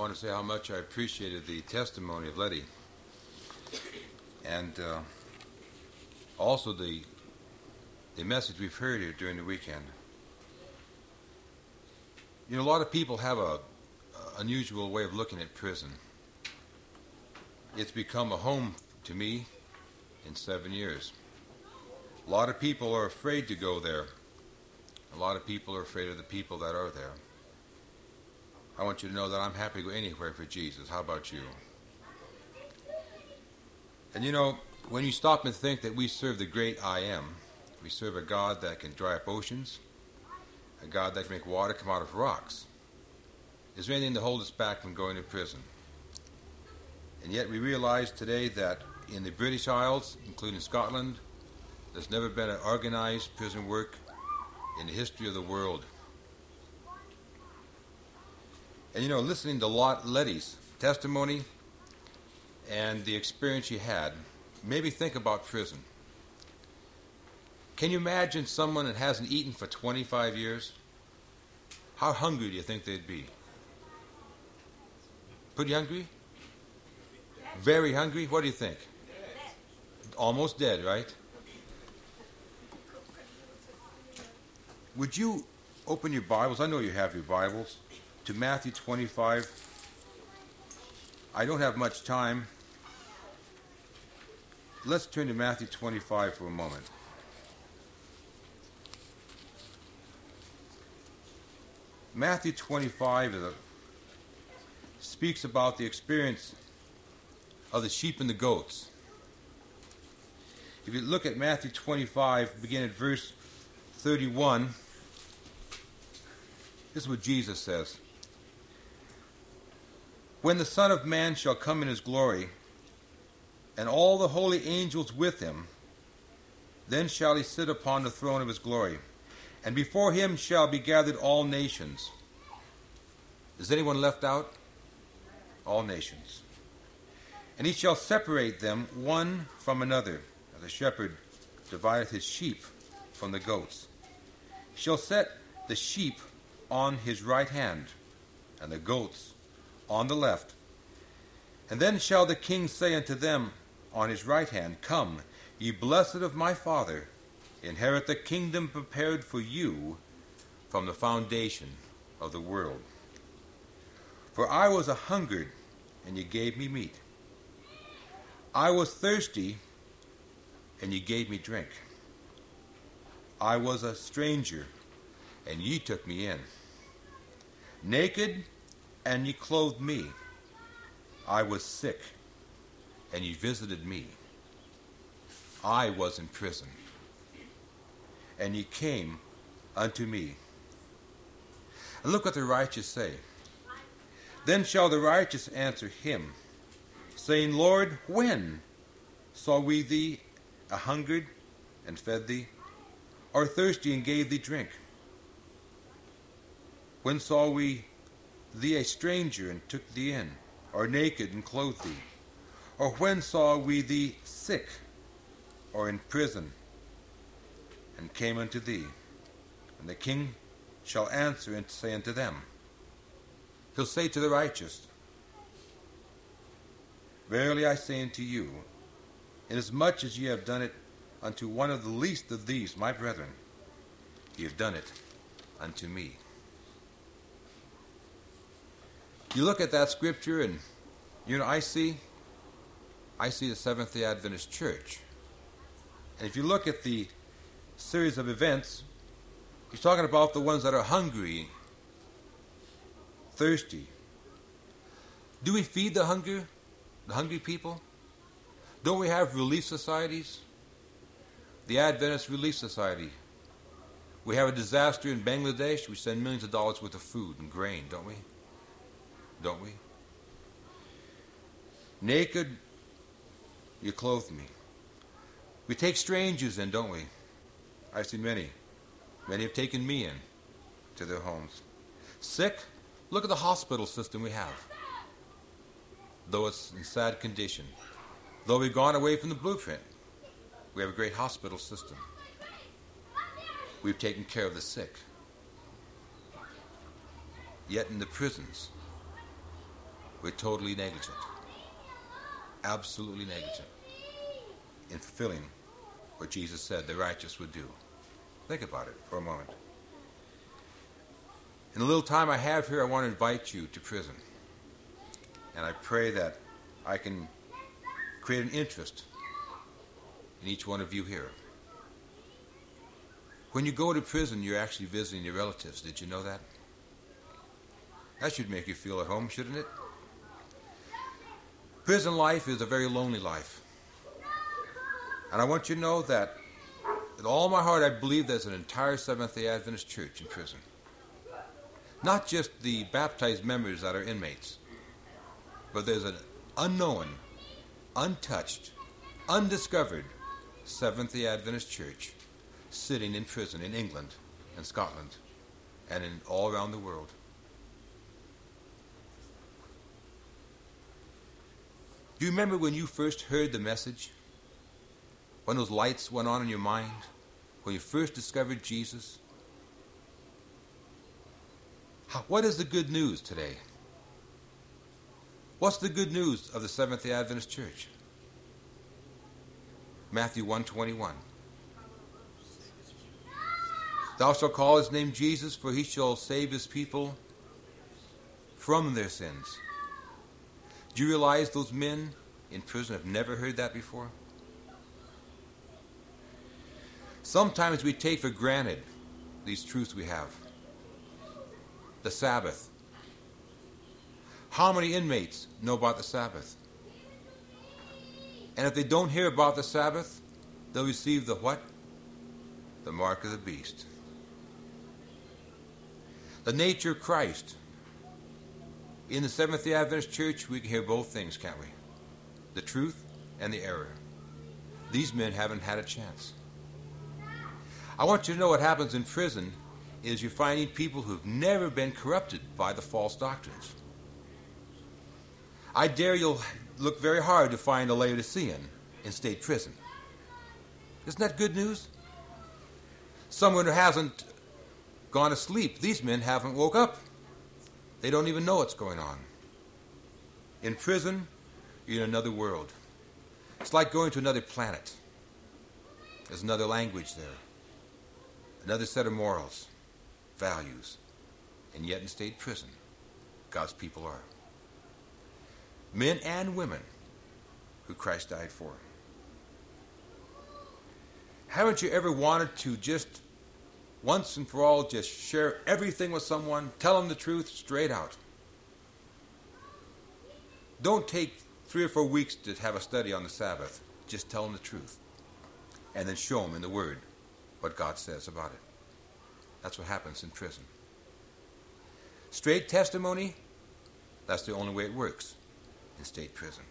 want to say how much I appreciated the testimony of Letty, and uh, also the the message we've heard here during the weekend. You know, a lot of people have a, a unusual way of looking at prison. It's become a home to me in seven years. A lot of people are afraid to go there. A lot of people are afraid of the people that are there. I want you to know that I'm happy to go anywhere for Jesus. How about you? And you know, when you stop and think that we serve the great I am, we serve a God that can dry up oceans, a God that can make water come out of rocks. Is there anything to hold us back from going to prison? And yet we realize today that in the British Isles, including Scotland, there's never been an organized prison work in the history of the world. And you know, listening to Lot Letty's testimony and the experience she had, maybe think about prison. Can you imagine someone that hasn't eaten for 25 years? How hungry do you think they'd be? Pretty hungry? Very hungry? What do you think? Almost dead, right? Would you open your Bibles? I know you have your Bibles. To Matthew 25. I don't have much time. Let's turn to Matthew 25 for a moment. Matthew 25 a, speaks about the experience of the sheep and the goats. If you look at Matthew 25, begin at verse 31, this is what Jesus says. When the Son of Man shall come in his glory, and all the holy angels with him, then shall he sit upon the throne of his glory and before him shall be gathered all nations. Is anyone left out? All nations. And he shall separate them one from another, as a shepherd divideth his sheep from the goats. He shall set the sheep on his right hand, and the goats on the left. And then shall the king say unto them on his right hand, Come, ye blessed of my Father, inherit the kingdom prepared for you from the foundation of the world. For I was a hungered, and ye gave me meat. I was thirsty, and ye gave me drink. I was a stranger, and ye took me in. Naked, and ye clothed me. I was sick, and ye visited me. I was in prison and ye came unto me. And look what the righteous say. Then shall the righteous answer him, saying, Lord, when saw we thee a hungered and fed thee, or thirsty and gave thee drink? When saw we thee a stranger and took thee in, or naked and clothed thee? Or when saw we thee sick, or in prison and came unto thee. And the king shall answer and say unto them, He'll say to the righteous, Verily I say unto you, inasmuch as ye have done it unto one of the least of these, my brethren, ye have done it unto me. You look at that scripture, and you know, I see, I see the Seventh Day Adventist Church. And if you look at the series of events, he's talking about the ones that are hungry, thirsty. Do we feed the hunger, the hungry people? Don't we have relief societies? The Adventist Relief Society. We have a disaster in Bangladesh. We send millions of dollars worth of food and grain, don't we? Don't we? Naked, you clothe me. We take strangers in, don't we? I've seen many. Many have taken me in to their homes. Sick? Look at the hospital system we have. Though it's in sad condition, though we've gone away from the blueprint, we have a great hospital system. We've taken care of the sick. Yet in the prisons, we're totally negligent. Absolutely negligent in fulfilling what Jesus said the righteous would do. Think about it for a moment. In the little time I have here, I want to invite you to prison. And I pray that I can create an interest in each one of you here. When you go to prison, you're actually visiting your relatives. Did you know that? That should make you feel at home, shouldn't it? Prison life is a very lonely life. And I want you to know that with all my heart, I believe there's an entire Seventh day Adventist church in prison. Not just the baptized members that are inmates, but there's an unknown, untouched, undiscovered Seventh day Adventist church sitting in prison in England and Scotland and in all around the world. Do you remember when you first heard the message? When those lights went on in your mind? When you first discovered Jesus? How, what is the good news today? What's the good news of the Seventh-day Adventist Church? Matthew 121. Thou shalt call his name Jesus, for he shall save his people from their sins. Do you realize those men in prison have never heard that before? Sometimes we take for granted these truths we have. The Sabbath. How many inmates know about the Sabbath? And if they don't hear about the Sabbath, they'll receive the what? The mark of the beast. The nature of Christ. In the Seventh day Adventist Church, we can hear both things, can't we? The truth and the error. These men haven't had a chance. I want you to know what happens in prison is you're finding people who've never been corrupted by the false doctrines. I dare you'll look very hard to find a Laodicean in state prison. Isn't that good news? Someone who hasn't gone to sleep. These men haven't woke up. They don't even know what's going on. In prison, you're in another world. It's like going to another planet. There's another language there, another set of morals, values, and yet in state prison, God's people are. Men and women who Christ died for. Haven't you ever wanted to just once and for all just share everything with someone, tell them the truth straight out? Don't take three or four weeks to have a study on the Sabbath. Just tell them the truth. And then show them in the Word what God says about it. That's what happens in prison. Straight testimony, that's the only way it works in state prison.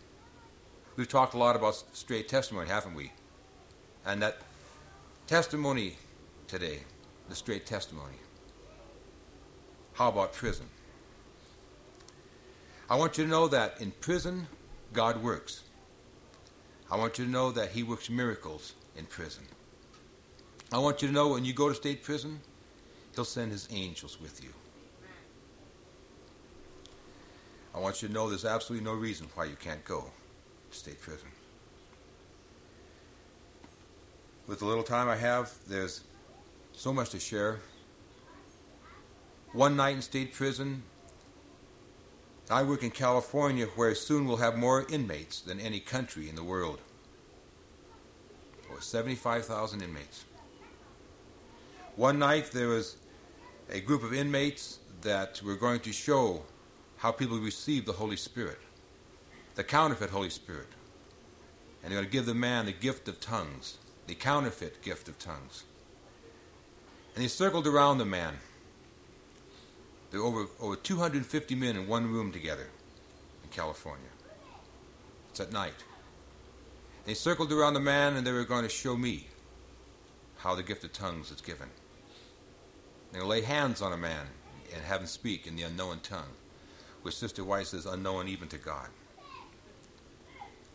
We've talked a lot about straight testimony, haven't we? And that testimony today, the straight testimony. How about prison? I want you to know that in prison, God works. I want you to know that He works miracles in prison. I want you to know when you go to state prison, He'll send His angels with you. I want you to know there's absolutely no reason why you can't go to state prison. With the little time I have, there's so much to share. One night in state prison, I work in California, where soon we'll have more inmates than any country in the world. Over 75,000 inmates. One night there was a group of inmates that were going to show how people receive the Holy Spirit, the counterfeit Holy Spirit. And they're going to give the man the gift of tongues, the counterfeit gift of tongues. And they circled around the man there were over, over 250 men in one room together in California. It's at night. They circled around the man and they were going to show me how the gift of tongues is given. They lay hands on a man and have him speak in the unknown tongue, which Sister White says unknown even to God.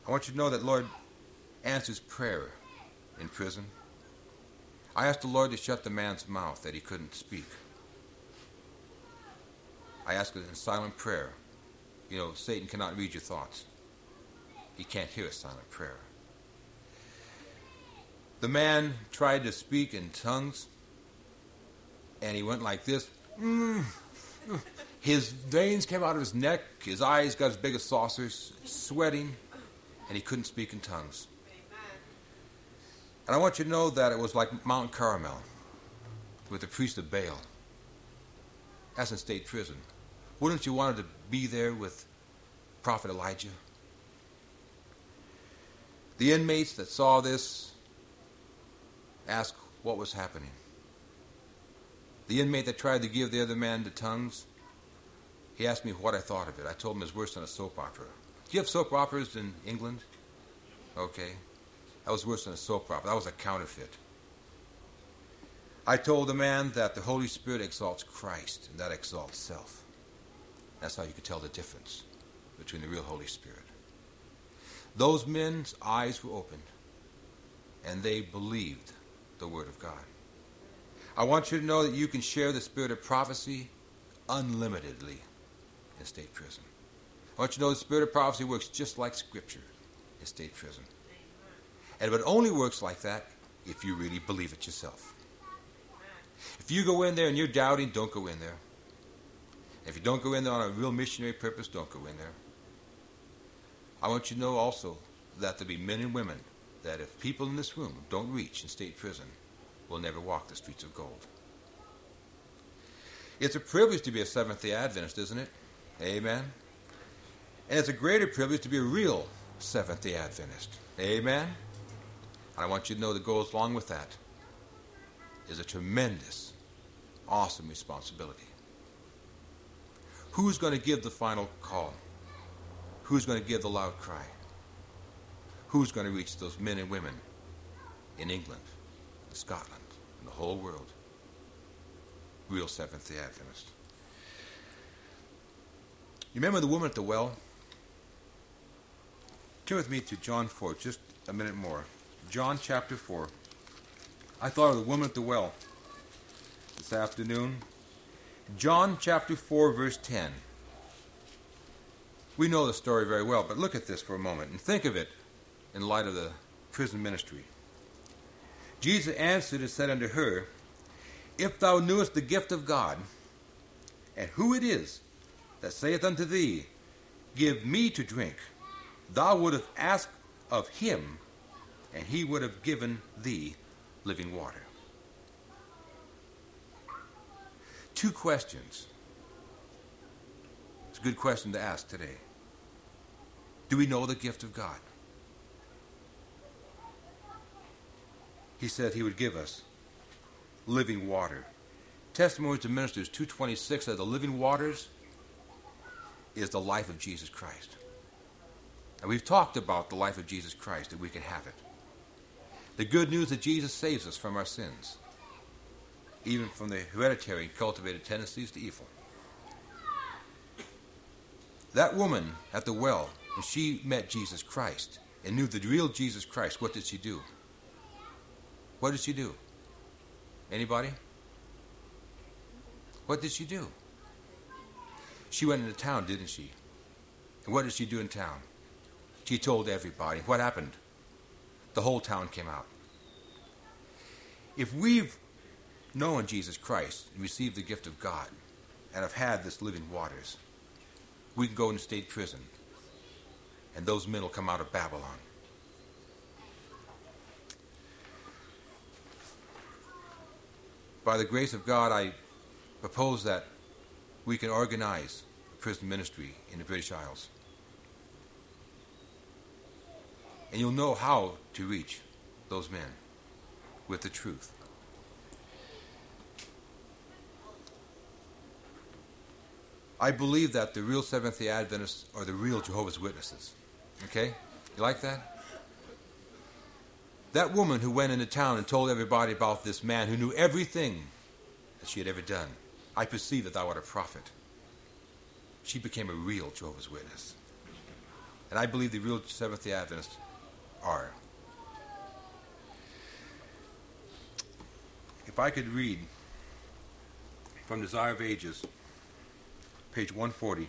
I want you to know that Lord answers prayer in prison. I asked the Lord to shut the man's mouth that he couldn't speak. I asked it in silent prayer You know, Satan cannot read your thoughts. He can't hear a silent prayer. The man tried to speak in tongues, and he went like this. Mm. His veins came out of his neck, his eyes got as big as saucers, sweating, and he couldn't speak in tongues. And I want you to know that it was like Mount Carmel with the priest of Baal. That's in state prison. Wouldn't you want to be there with Prophet Elijah? The inmates that saw this asked what was happening. The inmate that tried to give the other man the tongues, he asked me what I thought of it. I told him it was worse than a soap opera. Do you have soap operas in England? Okay. That was worse than a soap opera. That was a counterfeit. I told the man that the Holy Spirit exalts Christ, and that exalts self. That's how you could tell the difference between the real Holy Spirit. Those men's eyes were opened, and they believed the Word of God. I want you to know that you can share the spirit of prophecy unlimitedly in state prison. I want you to know the spirit of prophecy works just like Scripture in state prison. And it only works like that if you really believe it yourself. If you go in there and you're doubting, don't go in there. If you don't go in there on a real missionary purpose, don't go in there. I want you to know also that there'll be men and women that if people in this room don't reach in state prison, will never walk the streets of gold. It's a privilege to be a Seventh day Adventist, isn't it? Amen. And it's a greater privilege to be a real Seventh day Adventist. Amen. I want you to know that goes along with that is a tremendous, awesome responsibility. Who's going to give the final call? Who's going to give the loud cry? Who's going to reach those men and women in England, in Scotland, in the whole world? Real Seventh day Adventist. You remember the woman at the well? Turn with me to John 4, just a minute more. John chapter 4. I thought of the woman at the well this afternoon. John chapter 4, verse 10. We know the story very well, but look at this for a moment and think of it in light of the prison ministry. Jesus answered and said unto her, If thou knewest the gift of God, and who it is that saith unto thee, Give me to drink, thou would have asked of him, and he would have given thee living water. Two questions. It's a good question to ask today. Do we know the gift of God? He said he would give us living water. Testimonies to Ministers 226 said the living waters is the life of Jesus Christ. And we've talked about the life of Jesus Christ, that we can have it. The good news that Jesus saves us from our sins, even from the hereditary cultivated tendencies to evil. That woman at the well, when she met Jesus Christ and knew the real Jesus Christ, what did she do? What did she do? Anybody? What did she do? She went into town, didn't she? And what did she do in town? She told everybody. What happened? The whole town came out. If we've known Jesus Christ and received the gift of God and have had this living waters, we can go into state prison and those men will come out of Babylon. By the grace of God, I propose that we can organize a prison ministry in the British Isles. And you'll know how to reach those men with the truth. I believe that the real Seventh day Adventists are the real Jehovah's Witnesses. Okay? You like that? That woman who went into town and told everybody about this man who knew everything that she had ever done. I perceive that thou art a prophet. She became a real Jehovah's Witness. And I believe the real Seventh day Adventists are. If I could read from Desire of Ages, page 140,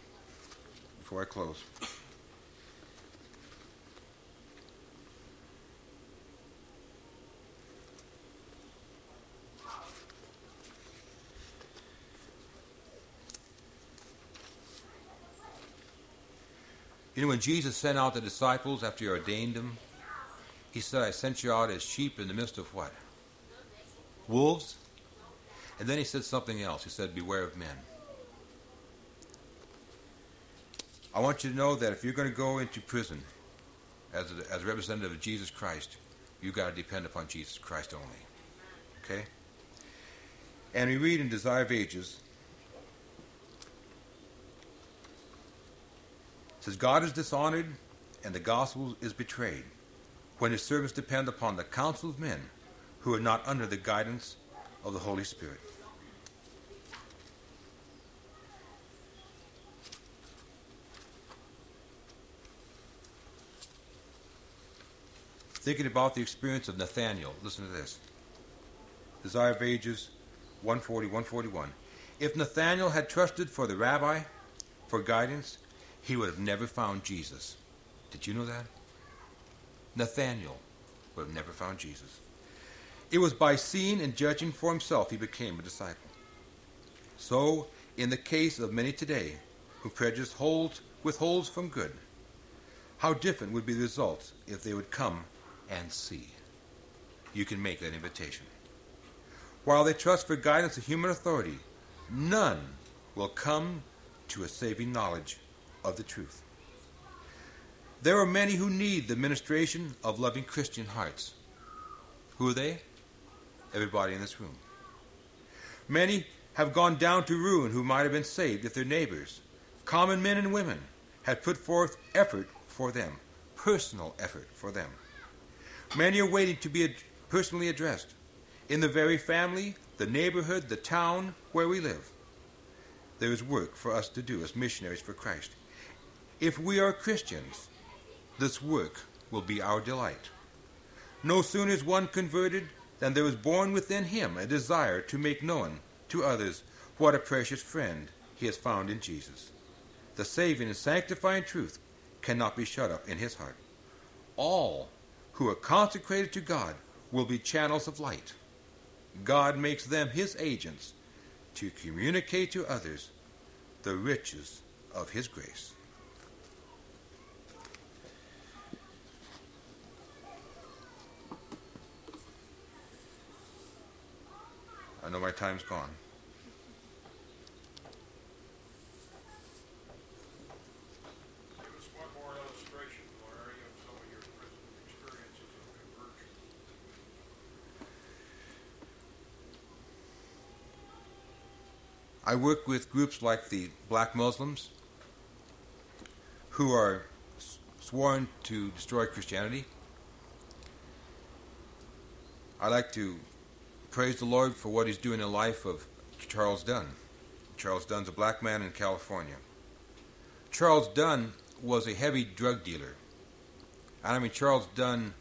before I close. You know, when Jesus sent out the disciples after he ordained them, he said, I sent you out as sheep in the midst of what? Wolves? And then he said something else. He said, Beware of men. I want you to know that if you're going to go into prison as a, as a representative of Jesus Christ, you've got to depend upon Jesus Christ only. Okay? And we read in Desire of Ages, it says, God is dishonored and the gospel is betrayed when his servants depend upon the counsel of men who are not under the guidance of the Holy Spirit. Thinking about the experience of Nathaniel, listen to this. Desire of Ages 140, 141. If Nathaniel had trusted for the rabbi for guidance, he would have never found Jesus. Did you know that? Nathaniel would have never found Jesus. It was by seeing and judging for himself he became a disciple. So, in the case of many today who prejudice holds, withholds from good, how different would be the results if they would come and see. You can make that invitation. While they trust for guidance of human authority, none will come to a saving knowledge of the truth. There are many who need the ministration of loving Christian hearts. Who are they? Everybody in this room. Many have gone down to ruin who might have been saved if their neighbors, common men and women, had put forth effort for them, personal effort for them. Many are waiting to be personally addressed in the very family, the neighborhood, the town where we live. There is work for us to do as missionaries for Christ. If we are Christians, this work will be our delight. No sooner is one converted than there is born within him a desire to make known to others what a precious friend he has found in Jesus. The saving and sanctifying truth cannot be shut up in his heart. All who are consecrated to God will be channels of light. God makes them his agents to communicate to others the riches of his grace. Know my time's gone. I work with groups like the Black Muslims who are sworn to destroy Christianity. I like to praise the Lord for what He's doing in the life of Charles Dunn. Charles Dunn's a black man in California. Charles Dunn was a heavy drug dealer. I mean, Charles Dunn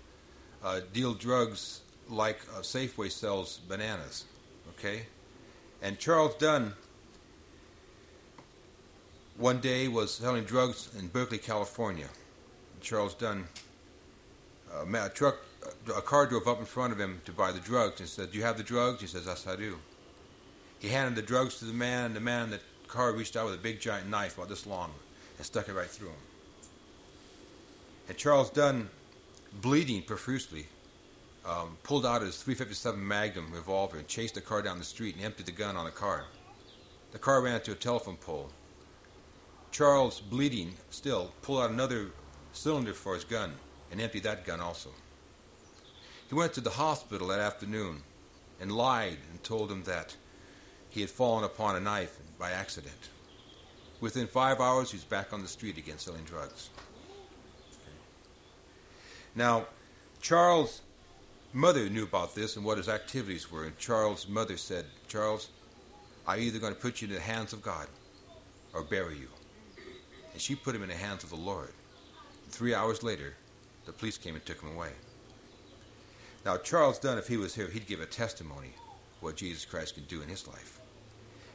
uh, deal drugs like uh, Safeway sells bananas. Okay, and Charles Dunn one day was selling drugs in Berkeley, California. Charles Dunn, uh, a truck, a car drove up in front of him to buy the drugs and said, "Do you have the drugs?" He says, "Yes, I do." He handed the drugs to the man. And the man in the car reached out with a big giant knife about this long and stuck it right through him. And Charles Dunn, bleeding profusely, um, pulled out his 357 Magnum revolver and chased the car down the street and emptied the gun on the car. The car ran into a telephone pole. Charles, bleeding still, pulled out another cylinder for his gun and emptied that gun also. He went to the hospital that afternoon and lied and told them that he had fallen upon a knife by accident. Within five hours, he's back on the street again selling drugs. Now, Charles' mother knew about this and what his activities were, and Charles' mother said, Charles, I'm either going to put you in the hands of God or bury you and she put him in the hands of the Lord. Three hours later, the police came and took him away. Now, Charles Dunn, if he was here, he'd give a testimony what Jesus Christ could do in his life.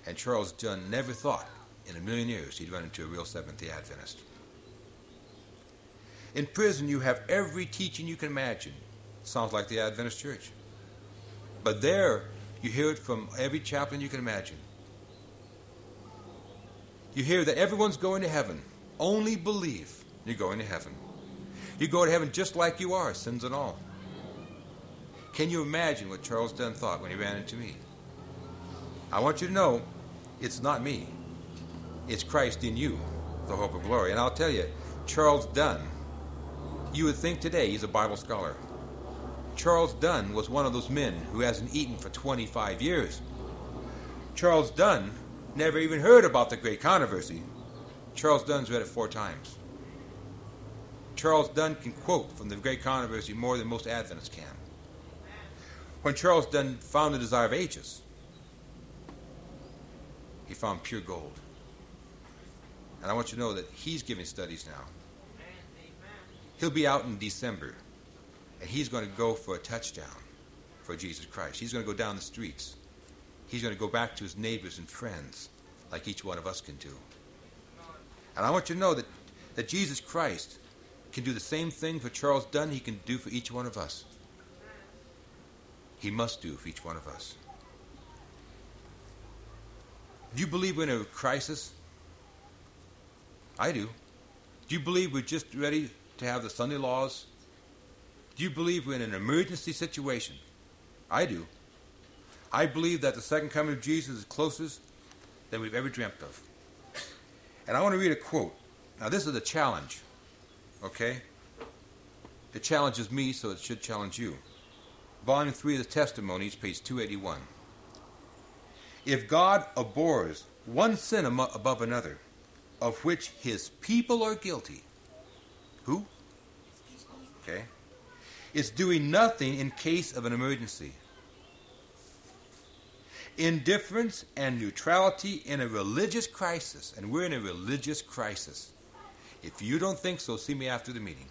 And Charles Dunn never thought in a million years he'd run into a real Seventh day Adventist. In prison, you have every teaching you can imagine. Sounds like the Adventist church. But there, you hear it from every chaplain you can imagine. You hear that everyone's going to heaven. Only believe you're going to heaven. You go to heaven just like you are, sins and all. Can you imagine what Charles Dunn thought when he ran into me? I want you to know it's not me. It's Christ in you, the hope of glory. And I'll tell you, Charles Dunn, you would think today he's a Bible scholar. Charles Dunn was one of those men who hasn't eaten for 25 years. Charles Dunn never even heard about the great controversy. Charles Dunn's read it four times. Charles Dunn can quote from the great controversy more than most Adventists can. When Charles Dunn found the desire of ages, he found pure gold. And I want you to know that he's giving studies now. He'll be out in December, and he's going to go for a touchdown for Jesus Christ. He's going to go down the streets. He's going to go back to his neighbors and friends like each one of us can do. And I want you to know that, that Jesus Christ can do the same thing for Charles Dunn he can do for each one of us. He must do for each one of us. Do you believe we're in a crisis? I do. Do you believe we're just ready to have the Sunday laws? Do you believe we're in an emergency situation? I do. I believe that the second coming of Jesus is closest than we've ever dreamt of. And I want to read a quote. Now, this is a challenge, okay? It challenges me, so it should challenge you. Volume 3 of the Testimonies, page 281. If God abhors one sin above another, of which his people are guilty, who? Okay. Is doing nothing in case of an emergency. Indifference and neutrality in a religious crisis, and we're in a religious crisis. If you don't think so, see me after the meeting.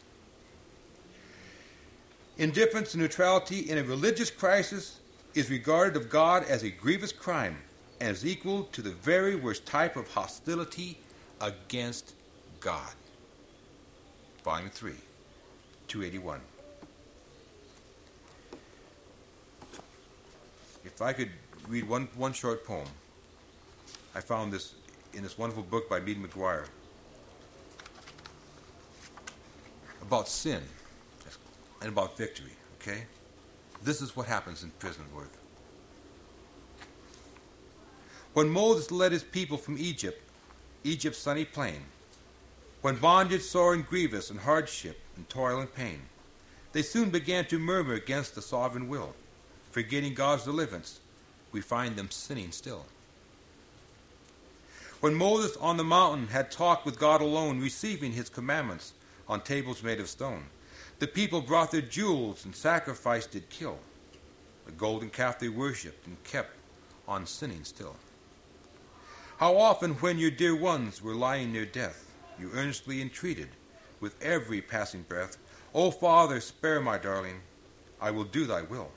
Indifference and neutrality in a religious crisis is regarded of God as a grievous crime and is equal to the very worst type of hostility against God. Volume 3, 281. If I could read one, one short poem, I found this in this wonderful book by Meade MacGuire about sin and about victory, okay? This is what happens in prison work. When Moses led his people from Egypt, Egypt's sunny plain, when bondage sore and grievous and hardship and toil and pain, they soon began to murmur against the sovereign will. Forgetting God's deliverance, we find them sinning still. When Moses on the mountain had talked with God alone, receiving his commandments on tables made of stone, the people brought their jewels and sacrifice did kill. The golden calf they worshipped and kept on sinning still. How often, when your dear ones were lying near death, you earnestly entreated with every passing breath, O Father, spare my darling, I will do thy will.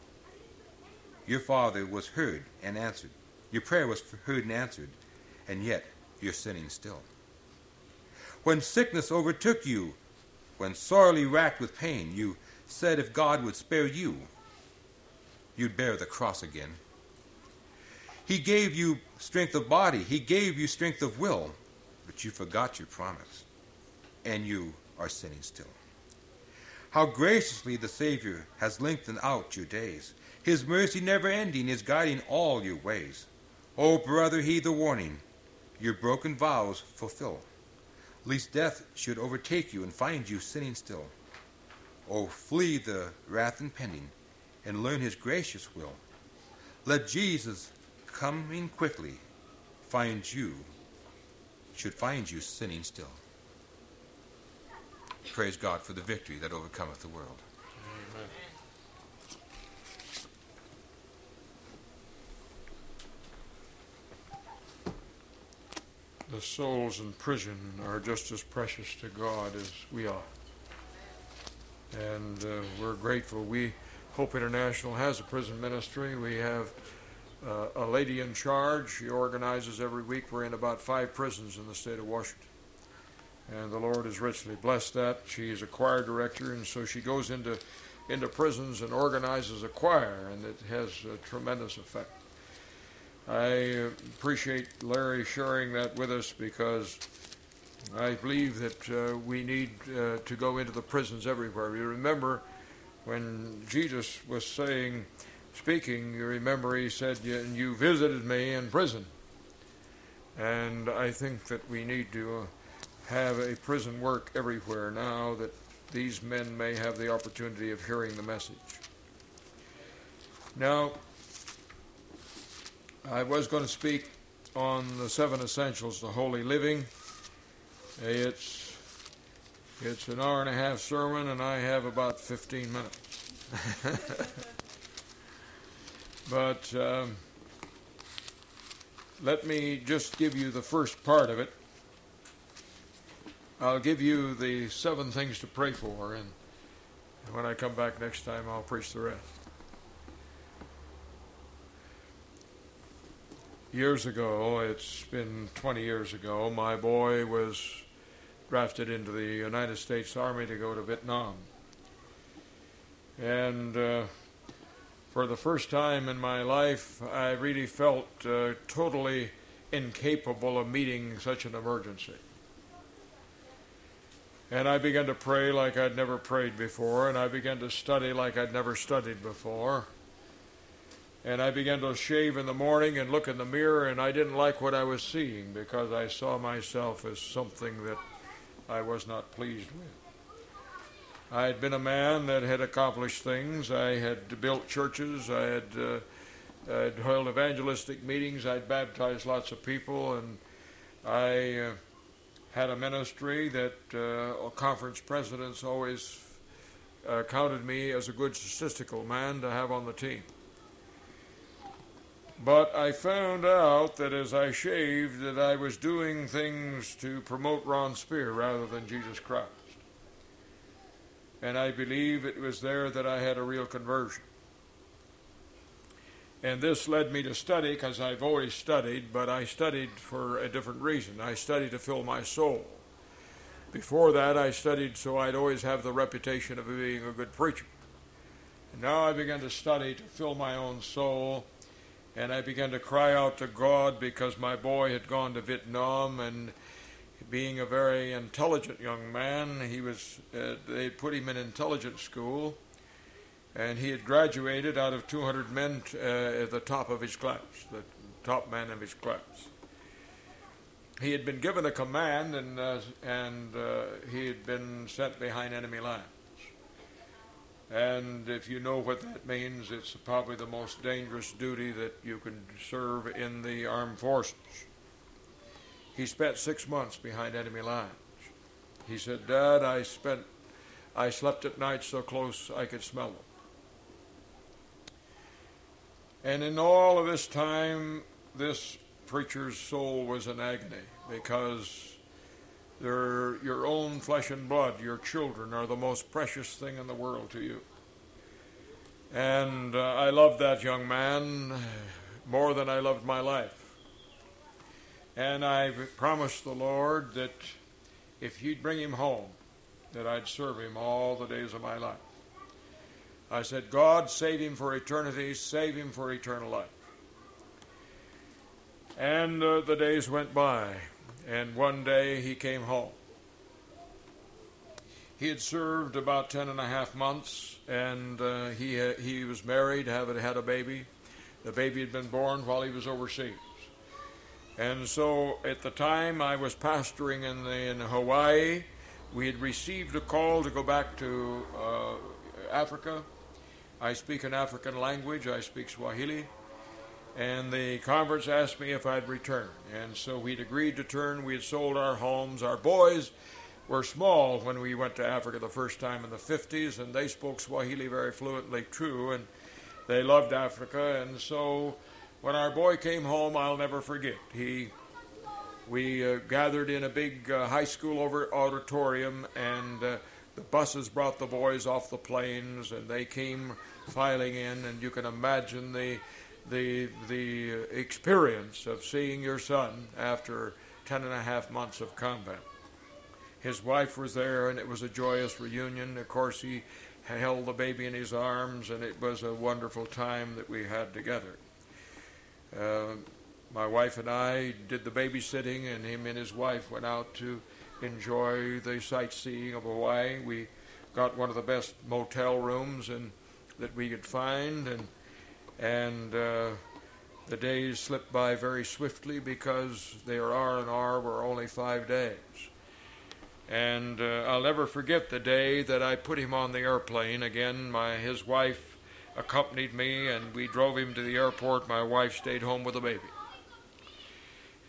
Your Father was heard and answered. Your prayer was heard and answered, and yet you're sinning still. When sickness overtook you, when sorely racked with pain, you said if God would spare you, you'd bear the cross again. He gave you strength of body, He gave you strength of will, but you forgot your promise, and you are sinning still. How graciously the Savior has lengthened out your days. His mercy never ending is guiding all your ways. O oh, brother, heed the warning. Your broken vows fulfill lest death should overtake you and find you sinning still. Oh, flee the wrath impending and learn his gracious will. Let Jesus, coming quickly, find you, should find you sinning still. Praise God for the victory that overcometh the world. The souls in prison are just as precious to God as we are. And uh, we're grateful. We Hope International has a prison ministry. We have uh, a lady in charge. She organizes every week. We're in about five prisons in the state of Washington. And the Lord has richly blessed that. She is a choir director, and so she goes into, into prisons and organizes a choir, and it has a tremendous effect. I appreciate Larry sharing that with us because I believe that uh, we need uh, to go into the prisons everywhere. You remember when Jesus was saying, speaking, you remember he said, You visited me in prison. And I think that we need to have a prison work everywhere now that these men may have the opportunity of hearing the message. Now, I was going to speak on the seven essentials to holy living. It's it's an hour and a half sermon, and I have about 15 minutes. but um, let me just give you the first part of it. I'll give you the seven things to pray for, and when I come back next time, I'll preach the rest. Years ago, it's been 20 years ago, my boy was drafted into the United States Army to go to Vietnam. And uh, for the first time in my life, I really felt uh, totally incapable of meeting such an emergency. And I began to pray like I'd never prayed before, and I began to study like I'd never studied before. And I began to shave in the morning and look in the mirror, and I didn't like what I was seeing because I saw myself as something that I was not pleased with. I had been a man that had accomplished things. I had built churches. I had, uh, I'd held evangelistic meetings. I'd baptized lots of people, and I uh, had a ministry that uh, conference presidents always uh, counted me as a good statistical man to have on the team. But I found out that as I shaved that I was doing things to promote Ron Spear rather than Jesus Christ. And I believe it was there that I had a real conversion. And this led me to study because I've always studied, but I studied for a different reason. I studied to fill my soul. Before that, I studied so I'd always have the reputation of being a good preacher. And now I began to study to fill my own soul and I began to cry out to God because my boy had gone to Vietnam and being a very intelligent young man, he was uh, they put him in intelligence school, and he had graduated out of 200 men uh, at the top of his class, the top man of his class. He had been given a command, and uh, and uh, he had been sent behind enemy lines. And if you know what that means, it's probably the most dangerous duty that you can serve in the armed forces. He spent six months behind enemy lines. He said, Dad, I spent, I slept at night so close I could smell them. And in all of this time, this preacher's soul was in agony because they're your own flesh and blood, your children, are the most precious thing in the world to you. And uh, I loved that young man more than I loved my life. And I promised the Lord that if He'd bring him home, that I'd serve him all the days of my life. I said, God, save him for eternity, save him for eternal life. And uh, the days went by, and one day he came home. He had served about ten and a half months, and uh, he he was married, had had a baby. The baby had been born while he was overseas. And so, at the time I was pastoring in the, in Hawaii, we had received a call to go back to uh, Africa. I speak an African language. I speak Swahili. And the conference asked me if I'd return. And so we'd agreed to turn. We had sold our homes. Our boys were small when we went to Africa the first time in the 50s, and they spoke Swahili very fluently, true, and they loved Africa. And so when our boy came home, I'll never forget. He, we uh, gathered in a big uh, high school over auditorium, and uh, the buses brought the boys off the planes, and they came filing in, and you can imagine the the the experience of seeing your son after ten and a half months of combat. His wife was there, and it was a joyous reunion. Of course, he held the baby in his arms, and it was a wonderful time that we had together. Uh, my wife and I did the babysitting, and him and his wife went out to enjoy the sightseeing of Hawaii. We got one of the best motel rooms and that we could find, and and uh, the days slipped by very swiftly because their R and R were only five days. And uh, I'll never forget the day that I put him on the airplane. Again, my his wife accompanied me, and we drove him to the airport. My wife stayed home with the baby,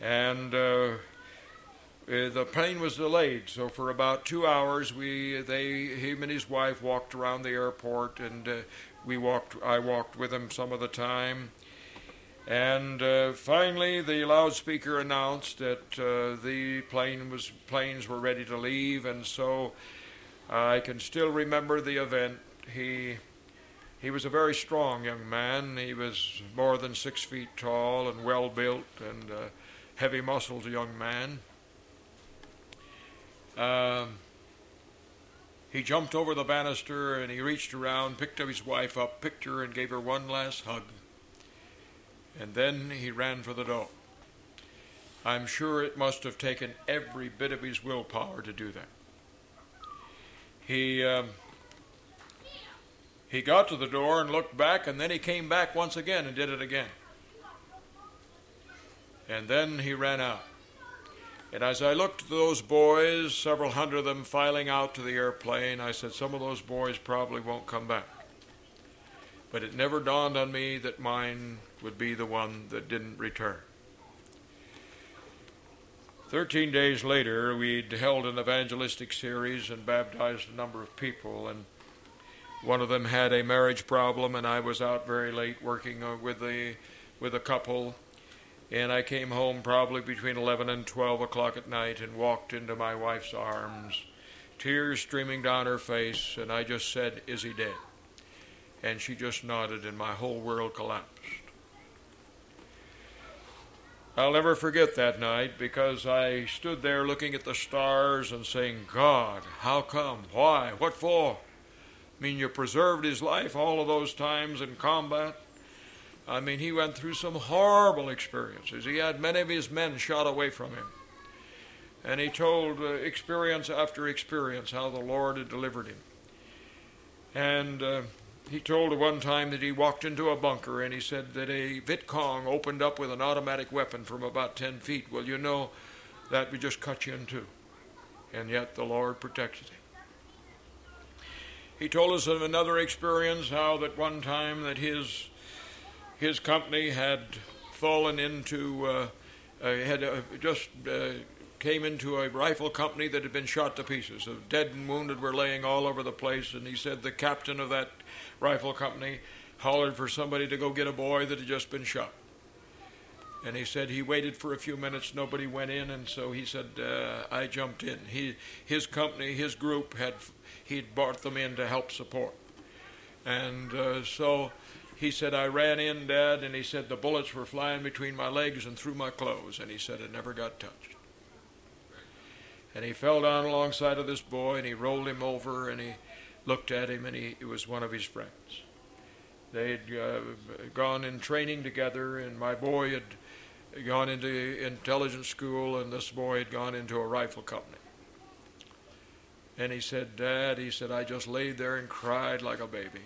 and. Uh, uh, the plane was delayed, so for about two hours, we they him and his wife walked around the airport, and uh, we walked. I walked with him some of the time, and uh, finally, the loudspeaker announced that uh, the plane was planes were ready to leave, and so I can still remember the event. He he was a very strong young man. He was more than six feet tall and well built and uh, heavy muscled young man. Um, he jumped over the banister and he reached around, picked up his wife up, picked her, and gave her one last hug. And then he ran for the door. I'm sure it must have taken every bit of his willpower to do that. He um, he got to the door and looked back, and then he came back once again and did it again. And then he ran out. And as I looked at those boys, several hundred of them filing out to the airplane, I said, Some of those boys probably won't come back. But it never dawned on me that mine would be the one that didn't return. Thirteen days later, we'd held an evangelistic series and baptized a number of people, and one of them had a marriage problem, and I was out very late working uh, with the with a couple and I came home probably between 11 and 12 o'clock at night and walked into my wife's arms, tears streaming down her face, and I just said, Is he dead? And she just nodded, and my whole world collapsed. I'll never forget that night because I stood there looking at the stars and saying, God, how come? Why? What for? I mean, you preserved his life all of those times in combat. I mean, he went through some horrible experiences. He had many of his men shot away from him. And he told uh, experience after experience how the Lord had delivered him. And uh, he told one time that he walked into a bunker and he said that a Viet Cong opened up with an automatic weapon from about 10 feet. Well, you know, that would just cut you in two. And yet the Lord protected him. He told us of another experience how that one time that his his company had fallen into, uh, uh, had uh, just uh, came into a rifle company that had been shot to pieces. The dead and wounded were laying all over the place, and he said the captain of that rifle company hollered for somebody to go get a boy that had just been shot. And he said he waited for a few minutes, nobody went in, and so he said, uh, I jumped in. He, his company, his group, had he'd brought them in to help support. And uh, so he said, I ran in, Dad, and he said the bullets were flying between my legs and through my clothes, and he said it never got touched. And he fell down alongside of this boy, and he rolled him over, and he looked at him, and he, it was one of his friends. They'd uh, gone in training together, and my boy had gone into intelligence school, and this boy had gone into a rifle company. And he said, Dad, he said, I just laid there and cried like a baby.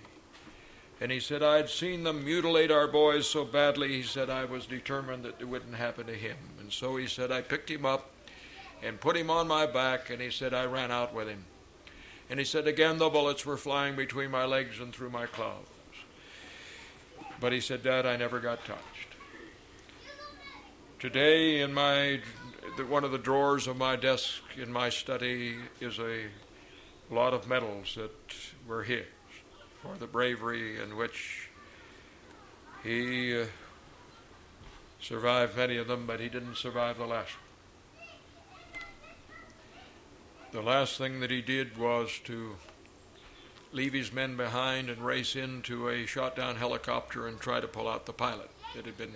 And he said, I'd seen them mutilate our boys so badly, he said, I was determined that it wouldn't happen to him. And so he said, I picked him up and put him on my back, and he said, I ran out with him. And he said, again, the bullets were flying between my legs and through my clothes. But he said, Dad, I never got touched. Today, in my one of the drawers of my desk in my study is a lot of medals that were his for the bravery in which he uh, survived many of them, but he didn't survive the last one. The last thing that he did was to leave his men behind and race into a shot down helicopter and try to pull out the pilot. that had been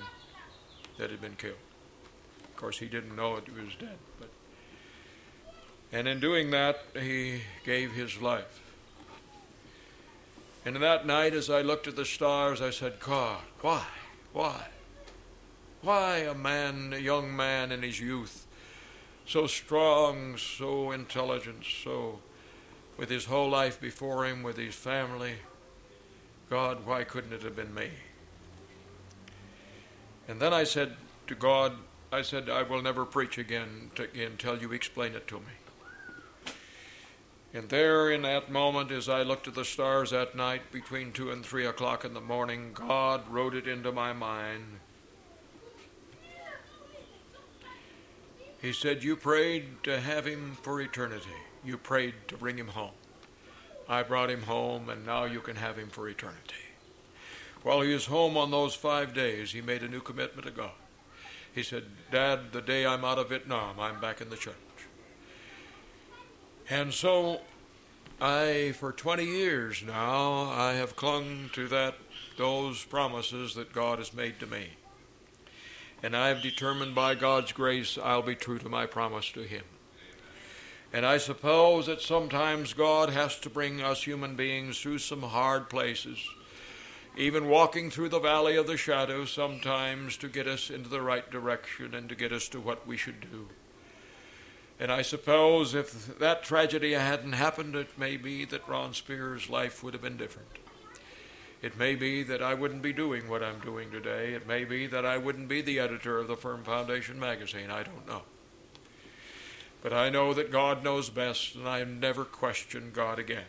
that had been killed. Of course, he didn't know it; he was dead. But and in doing that, he gave his life. And that night, as I looked at the stars, I said, God, why? Why? Why a man, a young man in his youth, so strong, so intelligent, so with his whole life before him, with his family, God, why couldn't it have been me? And then I said to God, I said, I will never preach again, to, until you explain it to me. And there, in that moment, as I looked at the stars that night between two and three o'clock in the morning, God wrote it into my mind. He said, You prayed to have him for eternity. You prayed to bring him home. I brought him home, and now you can have him for eternity. While he was home on those five days, he made a new commitment to God. He said, Dad, the day I'm out of Vietnam, I'm back in the church. And so I, for 20 years now, I have clung to that, those promises that God has made to me. And I have determined by God's grace I'll be true to my promise to Him. And I suppose that sometimes God has to bring us human beings through some hard places, even walking through the valley of the shadow sometimes to get us into the right direction and to get us to what we should do. And I suppose if that tragedy hadn't happened, it may be that Ron Spear's life would have been different. It may be that I wouldn't be doing what I'm doing today. It may be that I wouldn't be the editor of the Firm Foundation magazine. I don't know. But I know that God knows best, and I never question God again.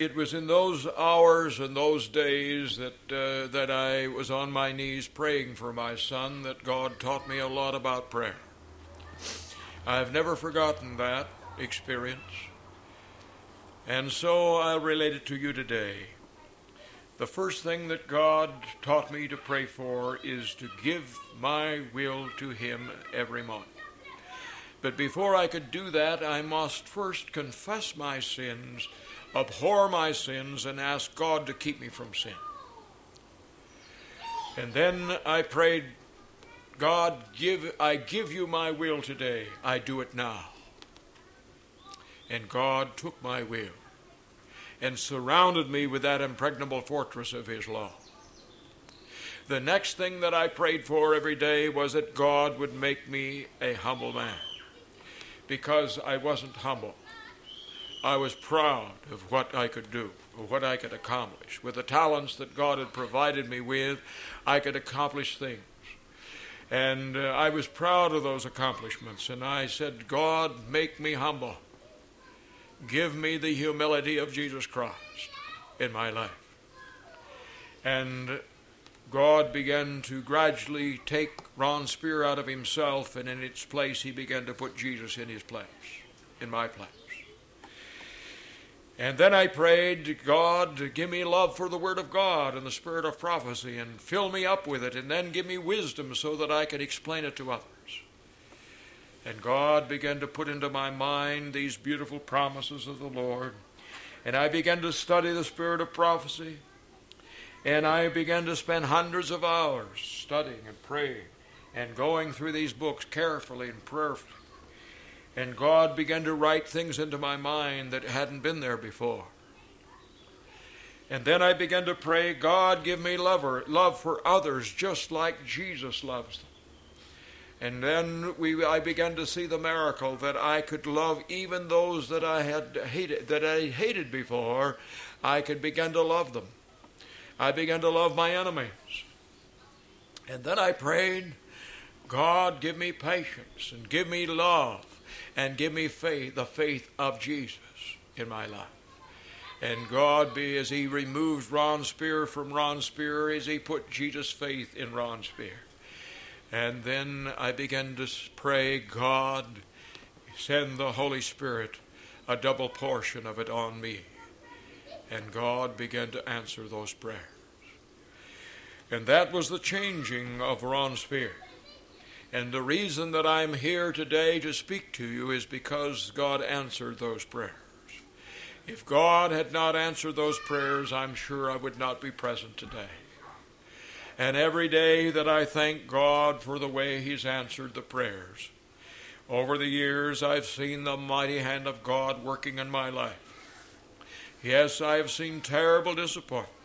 It was in those hours and those days that, uh, that I was on my knees praying for my son that God taught me a lot about prayer. I've never forgotten that experience. And so I'll relate it to you today. The first thing that God taught me to pray for is to give my will to Him every moment. But before I could do that, I must first confess my sins abhor my sins and ask God to keep me from sin. And then I prayed, God, give I give you my will today. I do it now. And God took my will and surrounded me with that impregnable fortress of his law. The next thing that I prayed for every day was that God would make me a humble man because I wasn't humble. I was proud of what I could do, of what I could accomplish. With the talents that God had provided me with, I could accomplish things. And uh, I was proud of those accomplishments. And I said, God, make me humble. Give me the humility of Jesus Christ in my life. And God began to gradually take Ron Spear out of himself, and in its place, he began to put Jesus in his place, in my place. And then I prayed, God, give me love for the Word of God and the Spirit of prophecy and fill me up with it, and then give me wisdom so that I could explain it to others. And God began to put into my mind these beautiful promises of the Lord. And I began to study the Spirit of prophecy. And I began to spend hundreds of hours studying and praying and going through these books carefully and prayerfully. And God began to write things into my mind that hadn't been there before. And then I began to pray, God, give me love, love for others just like Jesus loves them. And then we, I began to see the miracle that I could love even those that I had hated, that I hated before. I could begin to love them. I began to love my enemies. And then I prayed, God, give me patience and give me love and give me faith, the faith of Jesus in my life. And God be as He removed Ron Spear from Ron Spear, as He put Jesus' faith in Ron Spear. And then I began to pray, God, send the Holy Spirit a double portion of it on me. And God began to answer those prayers. And that was the changing of Ron Spear. And the reason that I'm here today to speak to you is because God answered those prayers. If God had not answered those prayers, I'm sure I would not be present today. And every day that I thank God for the way He's answered the prayers, over the years I've seen the mighty hand of God working in my life. Yes, I have seen terrible disappointments.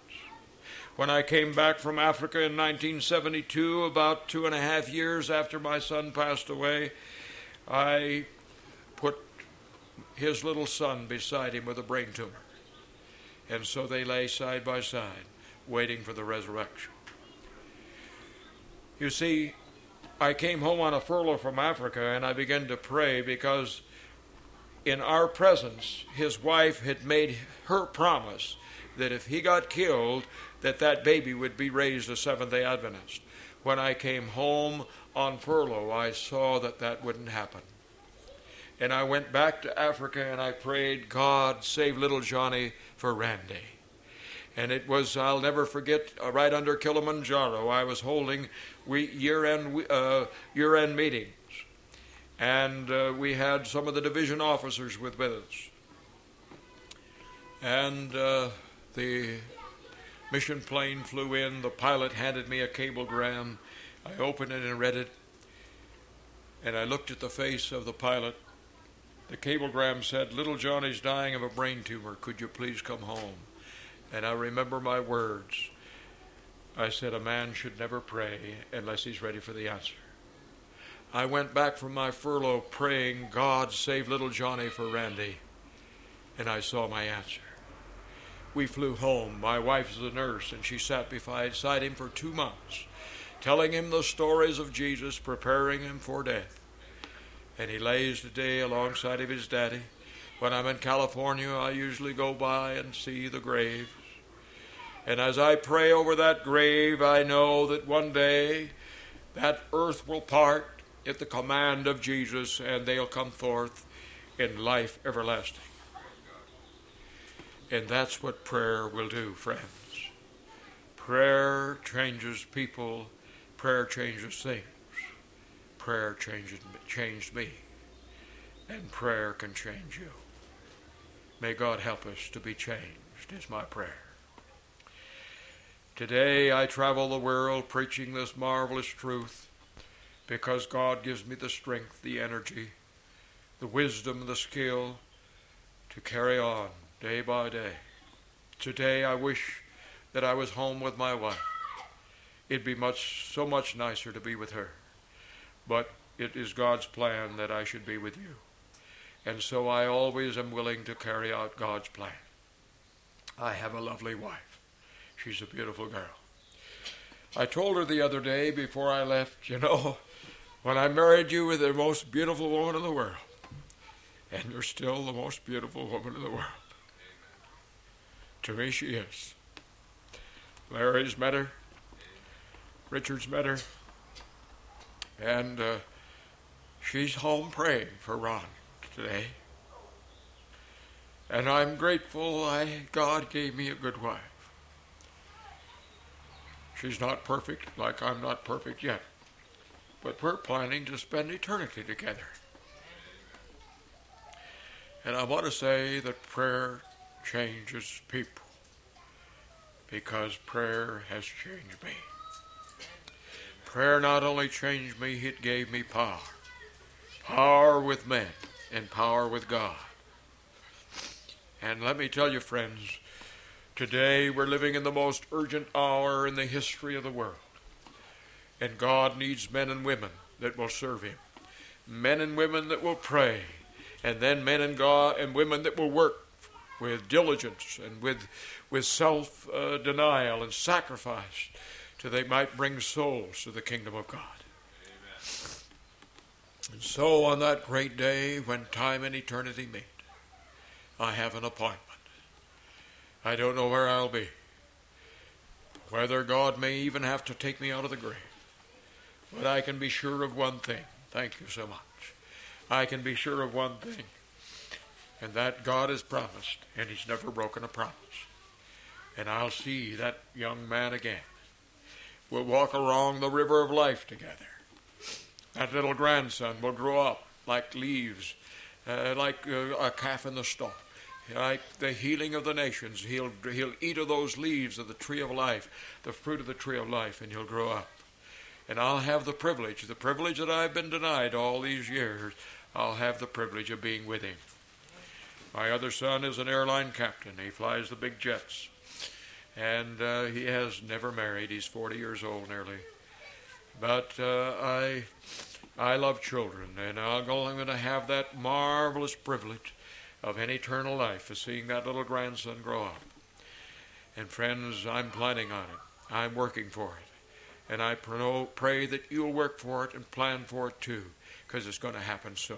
When I came back from Africa in 1972, about two and a half years after my son passed away, I put his little son beside him with a brain tumor. And so they lay side by side, waiting for the resurrection. You see, I came home on a furlough from Africa and I began to pray because in our presence, his wife had made her promise that if he got killed, that that baby would be raised a Seventh-day Adventist. When I came home on furlough, I saw that that wouldn't happen. And I went back to Africa and I prayed, God, save little Johnny for Randy. And it was, I'll never forget, uh, right under Kilimanjaro, I was holding we, year-end, uh, year-end meetings. And uh, we had some of the division officers with, with us. And uh, the mission plane flew in. The pilot handed me a cablegram. I opened it and read it. And I looked at the face of the pilot. The cablegram said, Little Johnny's dying of a brain tumor. Could you please come home? And I remember my words. I said, A man should never pray unless he's ready for the answer. I went back from my furlough praying, God save little Johnny for Randy. And I saw my answer. We flew home. My wife is a nurse, and she sat beside him for two months, telling him the stories of Jesus, preparing him for death. And he lays today alongside of his daddy. When I'm in California, I usually go by and see the grave. And as I pray over that grave, I know that one day that earth will part at the command of Jesus and they'll come forth in life everlasting. And that's what prayer will do, friends. Prayer changes people, prayer changes things. Prayer changed me, and prayer can change you. May God help us to be changed, is my prayer. Today I travel the world preaching this marvelous truth because God gives me the strength, the energy, the wisdom, the skill to carry on day by day. Today I wish that I was home with my wife. It'd be much so much nicer to be with her. But it is God's plan that I should be with you. And so I always am willing to carry out God's plan. I have a lovely wife. She's a beautiful girl. I told her the other day before I left, you know, when I married you, you were the most beautiful woman in the world. And you're still the most beautiful woman in the world. To me, she is. Larry's met her. Richard's met her. And uh, she's home praying for Ron today. And I'm grateful I, God gave me a good wife. She's not perfect, like I'm not perfect yet. But we're planning to spend eternity together. And I want to say that prayer changes people because prayer has changed me. Prayer not only changed me, it gave me power. Power with men and power with God. And let me tell you, friends, Today we're living in the most urgent hour in the history of the world. And God needs men and women that will serve Him, men and women that will pray, and then men and God and women that will work with diligence and with with self uh, denial and sacrifice, till they might bring souls to the kingdom of God. Amen. And so, on that great day when time and eternity meet, I have an appointment. I don't know where I'll be. Whether God may even have to take me out of the grave. But I can be sure of one thing. Thank you so much. I can be sure of one thing. And that God has promised, and He's never broken a promise. And I'll see that young man again. We'll walk along the river of life together. That little grandson will grow up like leaves, uh, like uh, a calf in the stalk like the healing of the nations. He'll, he'll eat of those leaves of the tree of life, the fruit of the tree of life, and he'll grow up. And I'll have the privilege, the privilege that I've been denied all these years, I'll have the privilege of being with him. My other son is an airline captain. He flies the big jets. And uh, he has never married. He's 40 years old nearly. But uh, I, I love children, and I'm going to have that marvelous privilege of an eternal life of seeing that little grandson grow up. And friends, I'm planning on it. I'm working for it. And I pray that you'll work for it and plan for it too, because it's going to happen soon.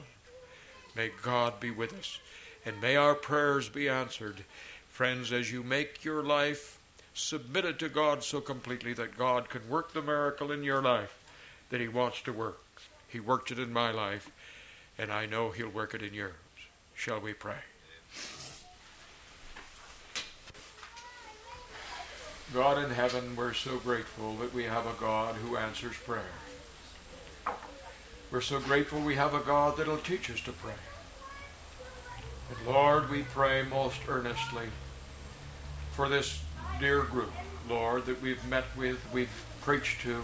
May God be with us. And may our prayers be answered. Friends, as you make your life submitted to God so completely that God can work the miracle in your life that He wants to work. He worked it in my life, and I know He'll work it in yours. Shall we pray? God in heaven, we're so grateful that we have a God who answers prayer. We're so grateful we have a God that'll teach us to pray. Lord, we pray most earnestly for this dear group, Lord, that we've met with, we've preached to.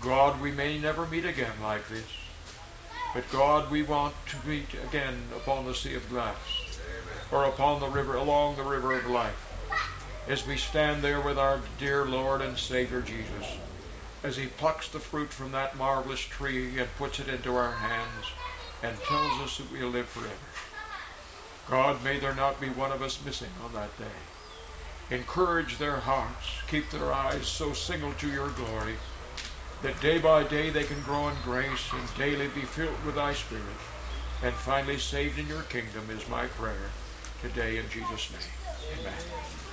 God, we may never meet again like this. But God, we want to meet again upon the sea of glass, or upon the river, along the river of life, as we stand there with our dear Lord and Savior Jesus, as He plucks the fruit from that marvelous tree and puts it into our hands and tells us that we'll live forever. God, may there not be one of us missing on that day. Encourage their hearts, keep their eyes so single to your glory that day by day they can grow in grace and daily be filled with thy Spirit, and finally saved in your kingdom is my prayer today in Jesus' name. Amen.